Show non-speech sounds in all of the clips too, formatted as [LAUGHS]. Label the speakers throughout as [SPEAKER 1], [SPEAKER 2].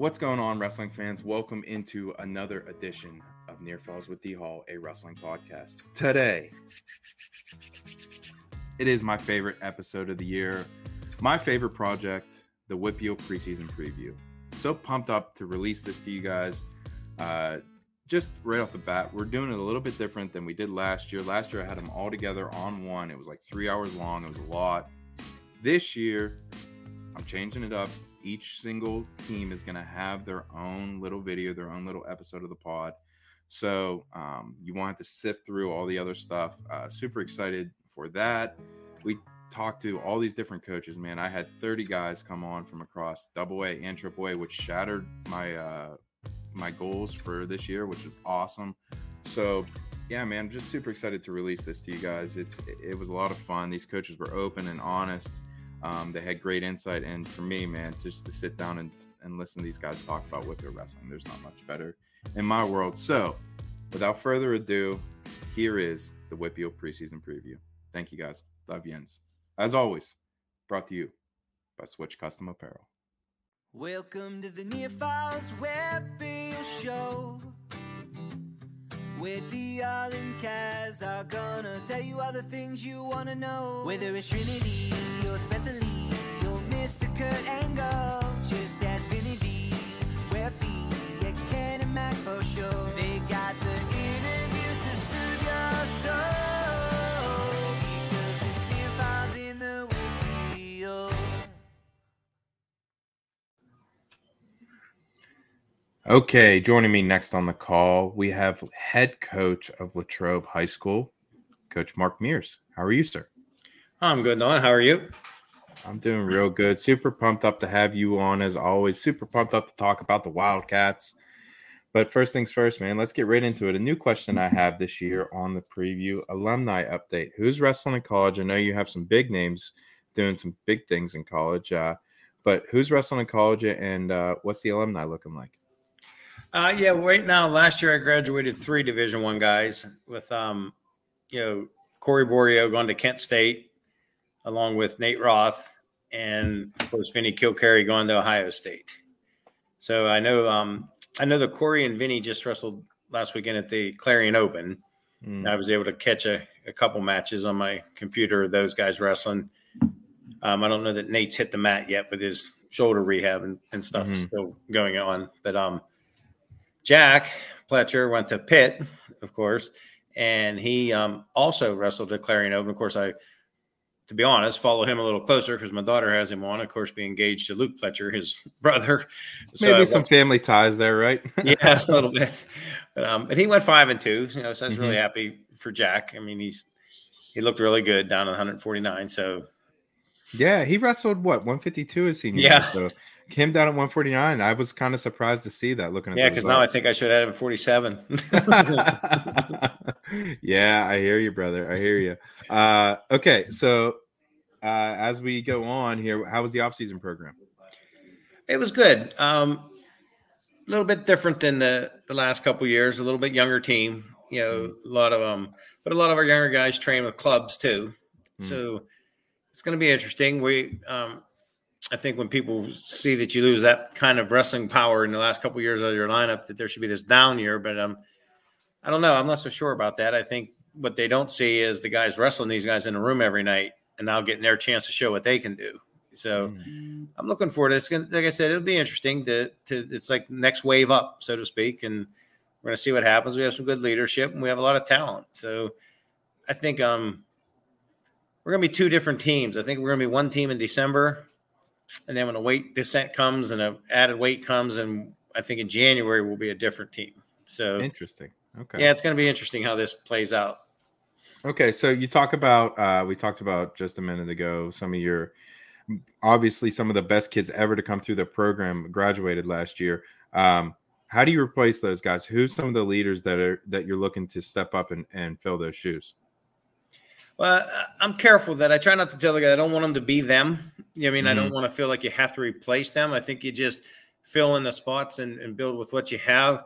[SPEAKER 1] What's going on, wrestling fans? Welcome into another edition of Near Falls with D Hall, a wrestling podcast. Today, it is my favorite episode of the year, my favorite project, the WPIAL preseason preview. So pumped up to release this to you guys. Uh, just right off the bat, we're doing it a little bit different than we did last year. Last year, I had them all together on one. It was like three hours long, it was a lot. This year, I'm changing it up each single team is going to have their own little video, their own little episode of the pod. So um, you won't have to sift through all the other stuff. Uh, super excited for that. We talked to all these different coaches. Man, I had 30 guys come on from across Double A and Triple A, which shattered my uh, my goals for this year, which is awesome. So yeah, man, I'm just super excited to release this to you guys. It's it was a lot of fun. These coaches were open and honest. Um, they had great insight, and for me, man, just to sit down and, and listen to these guys talk about what they're wrestling, there's not much better in my world. So, without further ado, here is the WPIAL preseason preview. Thank you guys. Love Jens. As always, brought to you by Switch Custom Apparel.
[SPEAKER 2] Welcome to the Near Falls WPIAL Show. Where Dial and Kaz are gonna tell you all the things you wanna know. Whether it's Trinity or Spencer Lee or Mr. Kurt Angle,
[SPEAKER 1] Okay, joining me next on the call, we have head coach of Latrobe High School, Coach Mark Mears. How are you, sir?
[SPEAKER 3] I'm good, Don. How are you?
[SPEAKER 1] I'm doing real good. Super pumped up to have you on as always. Super pumped up to talk about the Wildcats. But first things first, man, let's get right into it. A new question I have this year on the preview alumni update. Who's wrestling in college? I know you have some big names doing some big things in college, uh, but who's wrestling in college and uh, what's the alumni looking like?
[SPEAKER 3] Uh, yeah, right now, last year I graduated three Division One guys with, um, you know, Corey Boerio going to Kent State, along with Nate Roth, and of course Vinny Kilkeary going to Ohio State. So I know, um, I know that Corey and Vinny just wrestled last weekend at the Clarion Open.
[SPEAKER 1] Mm.
[SPEAKER 3] I was able to catch a, a couple matches on my computer of those guys wrestling. Um, I don't know that Nate's hit the mat yet with his shoulder rehab and, and stuff
[SPEAKER 1] Mhm.
[SPEAKER 3] still going on. But um, Jack Pletcher went to Pitt, of course, and he um, also wrestled at Clarion Open. Of course, I, to be honest, follow him a little closer because my daughter has him on. Of course, being engaged to Luke Pletcher, his [LAUGHS] brother. So
[SPEAKER 1] Maybe some family ties there, right? [LAUGHS]
[SPEAKER 3] yeah, a little bit. Um, and he went five and two. You know, so I was really
[SPEAKER 1] Mhm.
[SPEAKER 3] happy for Jack. I mean, he's he looked really good down at 149. So
[SPEAKER 1] Yeah, he wrestled what 152 his senior
[SPEAKER 3] Yeah.
[SPEAKER 1] So him down at 149. I was kind of surprised to see that looking at
[SPEAKER 3] yeah, because now I think I should have him 47. [LAUGHS]
[SPEAKER 1] yeah, I hear you, brother. I hear you. Uh, okay, so uh, as we go on here, how was the offseason program?
[SPEAKER 3] it was good. Um, a little bit different than the the last couple years. A little bit younger team. You know, a lot of um, but a lot of our younger guys train with clubs too.
[SPEAKER 1] Mm.
[SPEAKER 3] So it's going to be interesting. We, um, I think, when people see that you lose that kind of wrestling power in the last couple years of your lineup, that there should be this down year. But um, I don't know. I'm not so sure about that. I think what they don't see is the guys wrestling these guys in a room every night and now getting their chance to show what they can do. So.
[SPEAKER 1] Mm.
[SPEAKER 3] I'm looking forward to this. Like I said, it'll be interesting to, to it's like next wave up, so to speak, and we're going to see what happens. We have some good leadership and we have a lot of talent. So I think um we're going to be two different teams. I think we're going to be one team in December, and then when a weight descent comes and a added weight comes, and I think in January we'll be a different team. So
[SPEAKER 1] Interesting. Okay.
[SPEAKER 3] yeah, it's going to be interesting how this plays out.
[SPEAKER 1] Okay, so you talk about uh we talked about just a minute ago some of your obviously some of the best kids ever to come through the program graduated last year. Um how do you replace those guys? Who's some of the leaders that are that you're looking to step up and, and fill those shoes?
[SPEAKER 3] Well, I'm careful that I try not to tell the guy I don't want them to be them. You know, I mean, I don't want to feel like you have to replace them. I think you just fill in the spots and, and build with what you have.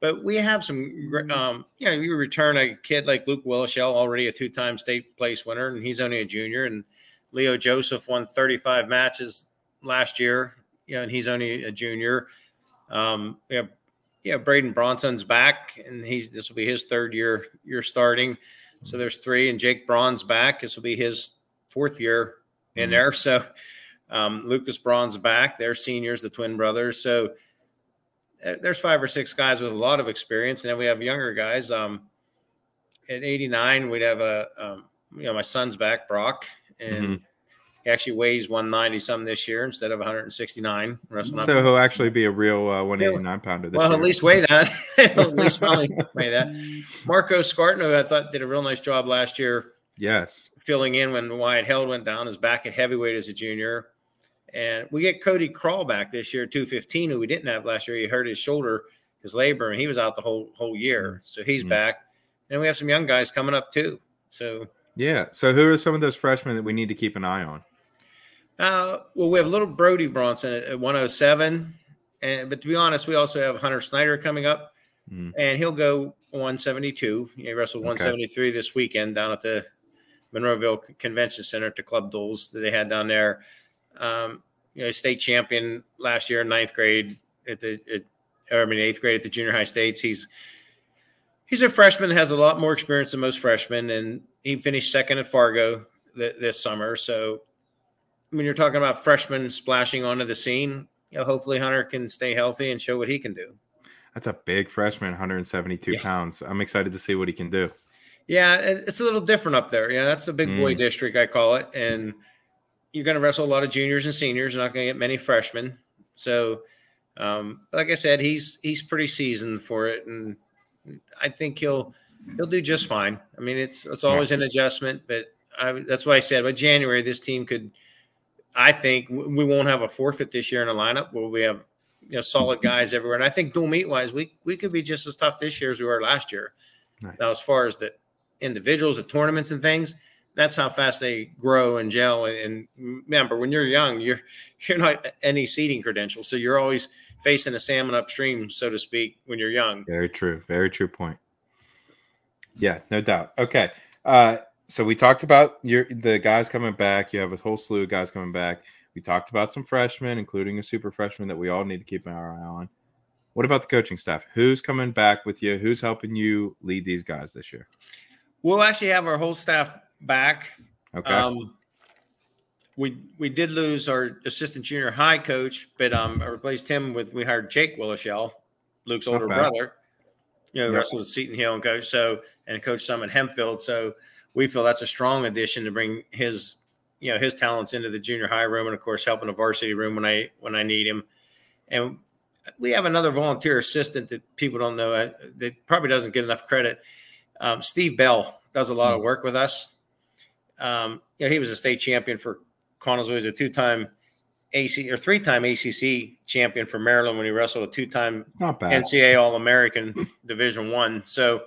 [SPEAKER 3] But we have some, gr- um, you know, you return a kid like Luke Willochell, already a two-time state place winner, and he's only a junior. And Leo Joseph won 35 matches last year, you know, and he's only a junior. Um, yeah, yeah, Braden Bronson's back, and he's this will be his third year year starting. So there's three, and Jake Braun's back. This will be his fourth year in
[SPEAKER 1] Mhm.
[SPEAKER 3] there. So um, Lucas Braun's back. They're seniors, the twin brothers. So there's five or six guys with a lot of experience, and then we have younger guys. Um, at 89, we'd have a um, you know my son's back, Brock, and
[SPEAKER 1] Mhm.
[SPEAKER 3] He actually weighs 190 something this year instead of 169. Wrestling up.
[SPEAKER 1] So he'll actually be a real uh, 189 pounder this
[SPEAKER 3] well,
[SPEAKER 1] year. [LAUGHS]
[SPEAKER 3] at least weigh that. at least probably weigh that. Marco Scarton, who I thought did a real nice job last year,
[SPEAKER 1] yes.
[SPEAKER 3] filling in when Wyatt Held went down, is back at heavyweight as a junior. And we get Cody Crawl back this year, 215, who we didn't have last year. He hurt his shoulder, his labor, and he was out the whole whole year. So he's
[SPEAKER 1] Mhm.
[SPEAKER 3] back. And we have some young guys coming up too. So
[SPEAKER 1] Yeah. So who are some of those freshmen that we need to keep an eye on?
[SPEAKER 3] Uh, well, we have little Brody Bronson at, at 107, and but to be honest, we also have Hunter Snyder coming up,
[SPEAKER 1] Mm.
[SPEAKER 3] and he'll go 172. He wrestled
[SPEAKER 1] Okay.
[SPEAKER 3] 173 this weekend down at the Monroeville Convention Center at the Club Duels that they had down there. Um, you know, state champion last year in ninth grade at the, at, or I mean eighth grade at the junior high states. He's he's a freshman, has a lot more experience than most freshmen, and he finished second at Fargo th- this summer. So when you're talking about freshmen splashing onto the scene, you know, hopefully Hunter can stay healthy and show what he can do.
[SPEAKER 1] That's a big freshman, 172
[SPEAKER 3] Yeah.
[SPEAKER 1] pounds. I'm excited to see what he can do.
[SPEAKER 3] Yeah, it's a little different up there. Yeah, that's the big boy
[SPEAKER 1] Mm.
[SPEAKER 3] district, I call it. And you're going to wrestle a lot of juniors and seniors. You're not going to get many freshmen. So, um, like I said, he's he's pretty seasoned for it, and I think he'll he'll do just fine. I mean, it's it's always an adjustment, but I, that's why I said by January this team could. I think we won't have a forfeit this year in a lineup where we have you know solid guys everywhere, and I think dual meet wise, we we could be just as tough this year as we were last year.
[SPEAKER 1] Nice.
[SPEAKER 3] Now, as far as the individuals, the tournaments, and things, that's how fast they grow and gel. And, and remember, when you're young, you're [LAUGHS] you're not any seeding credentials, so you're always facing a salmon upstream, so to speak, when you're young.
[SPEAKER 1] Very true. Very true point. Yeah, no doubt. Okay. Uh, so we talked about your the guys coming back. You have a whole slew of guys coming back. We talked about some freshmen, including a super freshman that we all need to keep our eye on. What about the coaching staff? Who's coming back with you? Who's helping you lead these guys this year?
[SPEAKER 3] We'll actually have our whole staff back.
[SPEAKER 1] Okay.
[SPEAKER 3] Um, we we did lose our assistant junior high coach, but um, I replaced him with we hired Jake Willochell, Luke's older brother. You know,
[SPEAKER 1] Yep.
[SPEAKER 3] wrestled at Seton Hill and coach so and coach some at Hempfield. So we feel that's a strong addition to bring his you know his talents into the junior high room and of course helping the varsity room when I when I need him. And we have another volunteer assistant that people don't know uh, that probably doesn't get enough credit. Um, Steve Bell does a lot of work with us. Um, you know, he was a state champion for Connellsville. He's a two-time AC or three-time ACC champion for Maryland when he wrestled a two-time. NCAA All-American Division One. So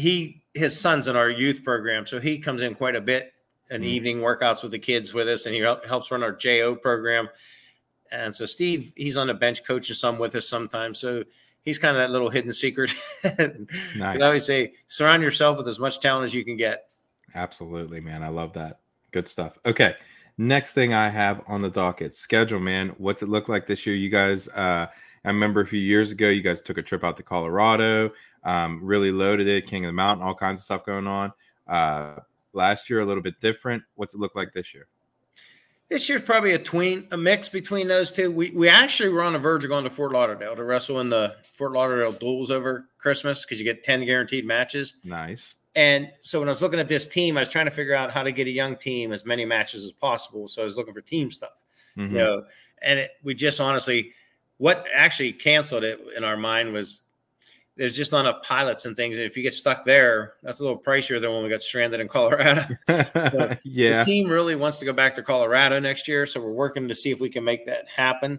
[SPEAKER 3] he his son's in our youth program, so he comes in quite a bit in
[SPEAKER 1] Mm.
[SPEAKER 3] evening workouts with the kids with us, and he helps run our JO program. And so Steve, he's on the bench coaching some with us sometimes. So he's kind of that little hidden secret. [LAUGHS]
[SPEAKER 1] Nice.
[SPEAKER 3] I always say, surround yourself with as much talent as you can get.
[SPEAKER 1] Absolutely, man. I love that. Good stuff. Okay. Next thing I have on the docket schedule, man. What's it look like this year? You guys, uh, I remember a few years ago, you guys took a trip out to Colorado, um, really loaded it, King of the Mountain, all kinds of stuff going on. Uh, last year, a little bit different. What's it look like this year?
[SPEAKER 3] This year's probably a tween, a mix between those two. We we actually were on the verge of going to Fort Lauderdale to wrestle in the Fort Lauderdale duels over Christmas because you get 10 guaranteed matches.
[SPEAKER 1] Nice.
[SPEAKER 3] And so when I was looking at this team, I was trying to figure out how to get a young team as many matches as possible. So I was looking for team stuff.
[SPEAKER 1] Mhm.
[SPEAKER 3] you know and it, we just honestly what actually canceled it in our mind was there's just not enough pilots and things and if you get stuck there that's a little pricier than when we got stranded in colorado [LAUGHS] [LAUGHS]
[SPEAKER 1] yeah.
[SPEAKER 3] the team really wants to go back to colorado next year so we're working to see if we can make that happen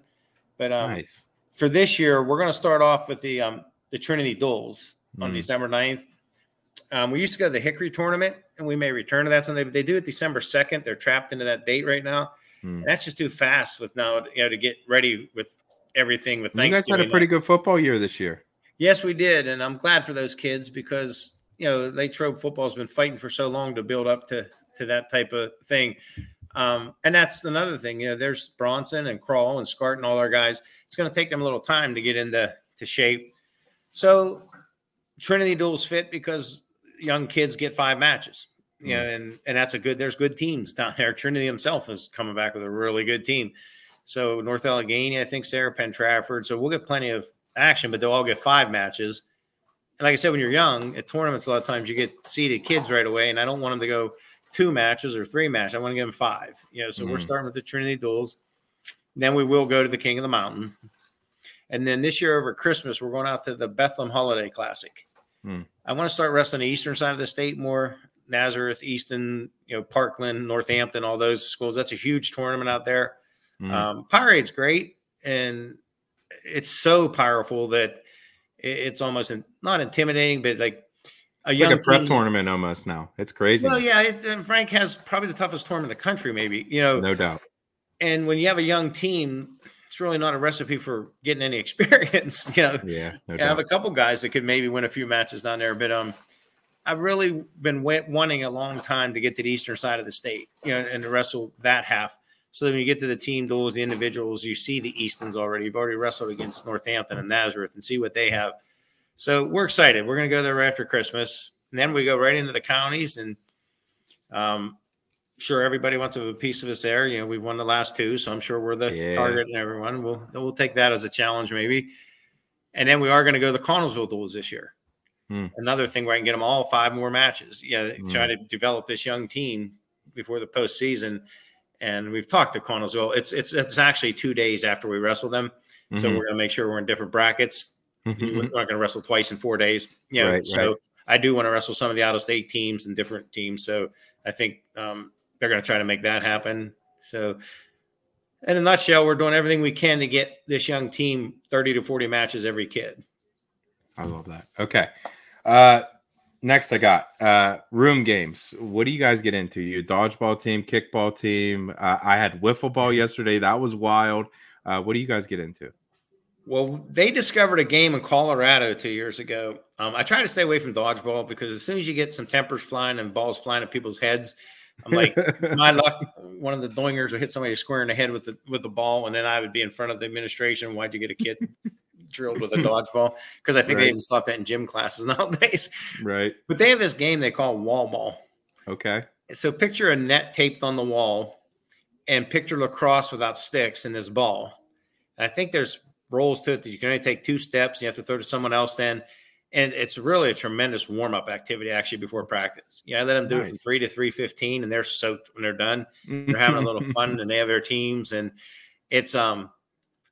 [SPEAKER 3] but um,
[SPEAKER 1] nice.
[SPEAKER 3] for this year we're going to start off with the um, the trinity duels on
[SPEAKER 1] Mm.
[SPEAKER 3] december 9th um, we used to go to the hickory tournament and we may return to that someday but they do it december 2nd they're trapped into that date right now
[SPEAKER 1] Mm.
[SPEAKER 3] that's just too fast with now, you know, to get ready with everything with Thanksgiving.
[SPEAKER 1] You guys had a pretty good football year this year.
[SPEAKER 3] Yes, we did, and I'm glad for those kids because you know Latrobe football has been fighting for so long to build up to to that type of thing. Um, and that's another thing. You know, there's Bronson and Crawl and Scart and all our guys. It's going to take them a little time to get into to shape. So Trinity duels fit because young kids get five matches. You know, and and that's a good. There's good teams down there. Trinity himself is coming back with a really good team. So North Allegheny, I think Sarah Penn Trafford. So we'll get plenty of action, but they'll all get five matches. And like I said, when you're young at tournaments, a lot of times you get seeded kids right away, and I don't want them to go two matches or three matches. I want to give them five. You know, so we're
[SPEAKER 1] Mhm.
[SPEAKER 3] starting with the Trinity duels. Then we will go to the King of the Mountain. And then this year over Christmas, we're going out to the Bethlehem Holiday Classic.
[SPEAKER 1] Hmm.
[SPEAKER 3] I want to start wrestling the eastern side of the state more. Nazareth, Easton, you know, Parkland, Northampton, all those schools. That's a huge tournament out there.
[SPEAKER 1] Mm.
[SPEAKER 3] Um, Powerade's great, and it's so powerful that it's almost in, not intimidating, but like a
[SPEAKER 1] it's
[SPEAKER 3] young
[SPEAKER 1] like a prep
[SPEAKER 3] team-
[SPEAKER 1] tournament almost now. It's crazy.
[SPEAKER 3] Well, yeah, it, and Frank has probably the toughest tournament in the country, maybe. You know,
[SPEAKER 1] no doubt.
[SPEAKER 3] and when you have a young team, it's really not a recipe for getting any [LAUGHS] experience. You know,
[SPEAKER 1] Yeah, no
[SPEAKER 3] I have a couple guys that could maybe win a few matches down there, but um, I've really been wa- wanting a long time to get to the eastern side of the state, you know, and to wrestle that half. So then when you get to the team duels, the individuals, you see the Eastons already. You've already wrestled against Northampton and Nazareth and see what they have. So we're excited. We're going to go there right after Christmas, and then we go right into the counties, and um, sure everybody wants a piece of us there. You know, we've won the last two, so I'm sure we're the
[SPEAKER 1] Yeah.
[SPEAKER 3] target and everyone. We'll we'll take that as a challenge maybe. And then we are going to go to the Connellsville duels this year.
[SPEAKER 1] Hmm.
[SPEAKER 3] Another thing where I can get them all five more matches. Yeah,
[SPEAKER 1] Hmm.
[SPEAKER 3] try to develop this young team before the postseason. And we've talked to Connellsville. It's it's it's actually two days after we wrestle them, so
[SPEAKER 1] Mhm.
[SPEAKER 3] we're going to make sure we're in different brackets. We're
[SPEAKER 1] Mhm.
[SPEAKER 3] not going to wrestle twice in four days. Yeah,
[SPEAKER 1] Right,
[SPEAKER 3] so
[SPEAKER 1] right.
[SPEAKER 3] I do want to wrestle some of the out of state teams and different teams. So I think um, they're going to try to make that happen. So, in a nutshell, we're doing everything we can to get this young team 30 to 40 matches every kid.
[SPEAKER 1] I love that. Okay. Uh next I got uh room games. What do you guys get into? You dodgeball team, kickball team. Uh, I had wiffle ball yesterday. That was wild. Uh what do you guys get into?
[SPEAKER 3] Well, they discovered a game in Colorado two years ago. Um, I try to stay away from dodgeball because as soon as you get some tempers flying and balls flying at people's heads, I'm like, [LAUGHS] my luck, one of the doingers would hit somebody square in the head with the with the ball, and then I would be in front of the administration. Why'd you get a kid drilled with a [LAUGHS] dodgeball? Because I think
[SPEAKER 1] Right.
[SPEAKER 3] they even stop that in gym classes [LAUGHS] nowadays.
[SPEAKER 1] right.
[SPEAKER 3] But they have this game they call wall ball.
[SPEAKER 1] Okay.
[SPEAKER 3] So picture a net taped on the wall, and picture lacrosse without sticks in this ball. And I think there's roles to it that you can only take two steps. You have to throw to someone else then. And it's really a tremendous warm up activity actually before practice. Yeah, I let them do it from three to three fifteen, and they're soaked when they're done. They're having a little fun, [LAUGHS] and they have their teams, and it's um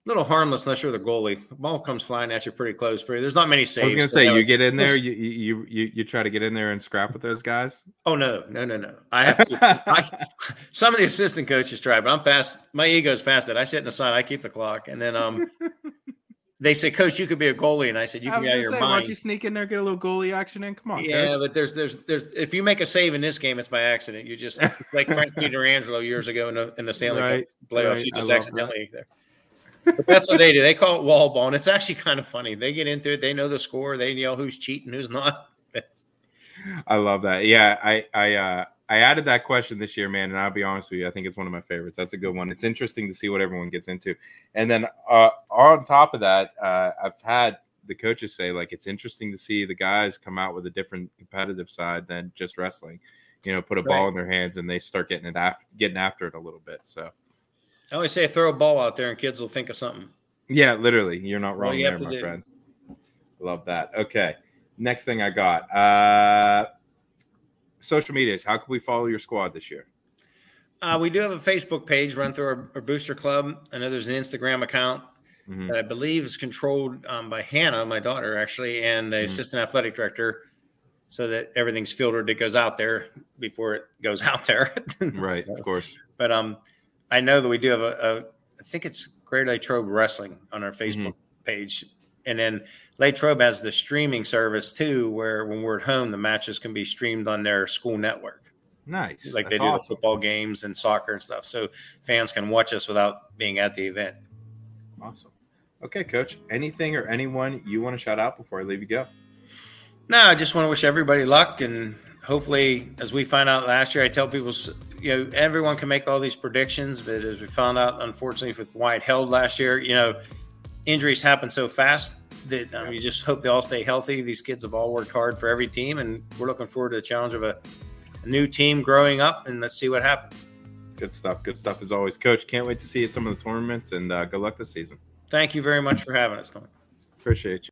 [SPEAKER 3] little harmless unless you're the goalie. The ball comes flying at you pretty close. Pretty, there's not many saves.
[SPEAKER 1] I was gonna say you
[SPEAKER 3] have-
[SPEAKER 1] get in there, you you you you try to get in there and scrap with those guys.
[SPEAKER 3] Oh no, no, no, no! I have to. I, [LAUGHS] some of the assistant coaches try, but I'm past. My ego's past that. I sit in the side. I keep the clock, and then um, [LAUGHS] they say, "Coach, you could be a goalie," and I said, "You
[SPEAKER 1] I
[SPEAKER 3] can be out of your
[SPEAKER 1] say,
[SPEAKER 3] mind.
[SPEAKER 1] Why don't you sneak in there, get a little goalie action in? Come on,
[SPEAKER 3] yeah,
[SPEAKER 1] coach.
[SPEAKER 3] but there's there's there's if you make a save in this game, it's by accident. You just like Frank Peter [LAUGHS] Angelo years ago in the in the Stanley
[SPEAKER 1] Right,
[SPEAKER 3] Cup playoffs.
[SPEAKER 1] right.
[SPEAKER 3] You just accidentally there. But that's what they do. They call it wall ball, and it's actually kind of funny. They get into it. They know the score. They know who's cheating, who's not.
[SPEAKER 1] I love that. Yeah, I I uh I added that question this year, man, and I'll be honest with you, I think it's one of my favorites. That's a good one. It's interesting to see what everyone gets into. And then uh on top of that, uh I've had the coaches say like it's interesting to see the guys come out with a different competitive side than just wrestling. You know, put a ball in their hands and they start getting it af- getting after it a little bit. So
[SPEAKER 3] I always say, throw a ball out there, and kids will think of something.
[SPEAKER 1] yeah, literally, you're not wrong
[SPEAKER 3] you
[SPEAKER 1] there, my
[SPEAKER 3] do.
[SPEAKER 1] friend. Love that. Okay. Next thing I got. Uh social medias. How can we follow your squad this year?
[SPEAKER 3] Uh, we do have a Facebook page run through our, our booster club. I know there's an Instagram account
[SPEAKER 1] Mhm.
[SPEAKER 3] that I believe is controlled um, by Hannah, my daughter, actually, and the
[SPEAKER 1] Mhm.
[SPEAKER 3] assistant athletic director, so that everything's filtered that goes out there before it goes [LAUGHS] out there.
[SPEAKER 1] Right,
[SPEAKER 3] So,
[SPEAKER 1] of course.
[SPEAKER 3] but um, I know that we do have a, a I think it's Greater Latrobe Wrestling on our Facebook mm-hmm. page, and then Latrobe has the streaming service too, where when we're at home, the matches can be streamed on their school network
[SPEAKER 1] Nice.
[SPEAKER 3] like
[SPEAKER 1] That's
[SPEAKER 3] they do
[SPEAKER 1] awesome.
[SPEAKER 3] the football games and soccer and stuff. So fans can watch us without being at the event.
[SPEAKER 1] Awesome. Okay, coach. Anything or anyone you want to shout out before I leave you go?
[SPEAKER 3] No, I just want to wish everybody luck and hopefully, as we find out last year, I tell people you know, everyone can make all these predictions, but as we found out, unfortunately, with Wyatt held last year, you know, injuries happen so fast that um, you just hope they all stay healthy. These kids have all worked hard for every team, and we're looking forward to the challenge of a, a new team growing up, and let's see what happens.
[SPEAKER 1] Good stuff. Good stuff as always, Coach. Can't wait to see you at some of the tournaments, and uh, good luck this season.
[SPEAKER 3] Thank you very much for having us, Tony.
[SPEAKER 1] Appreciate you.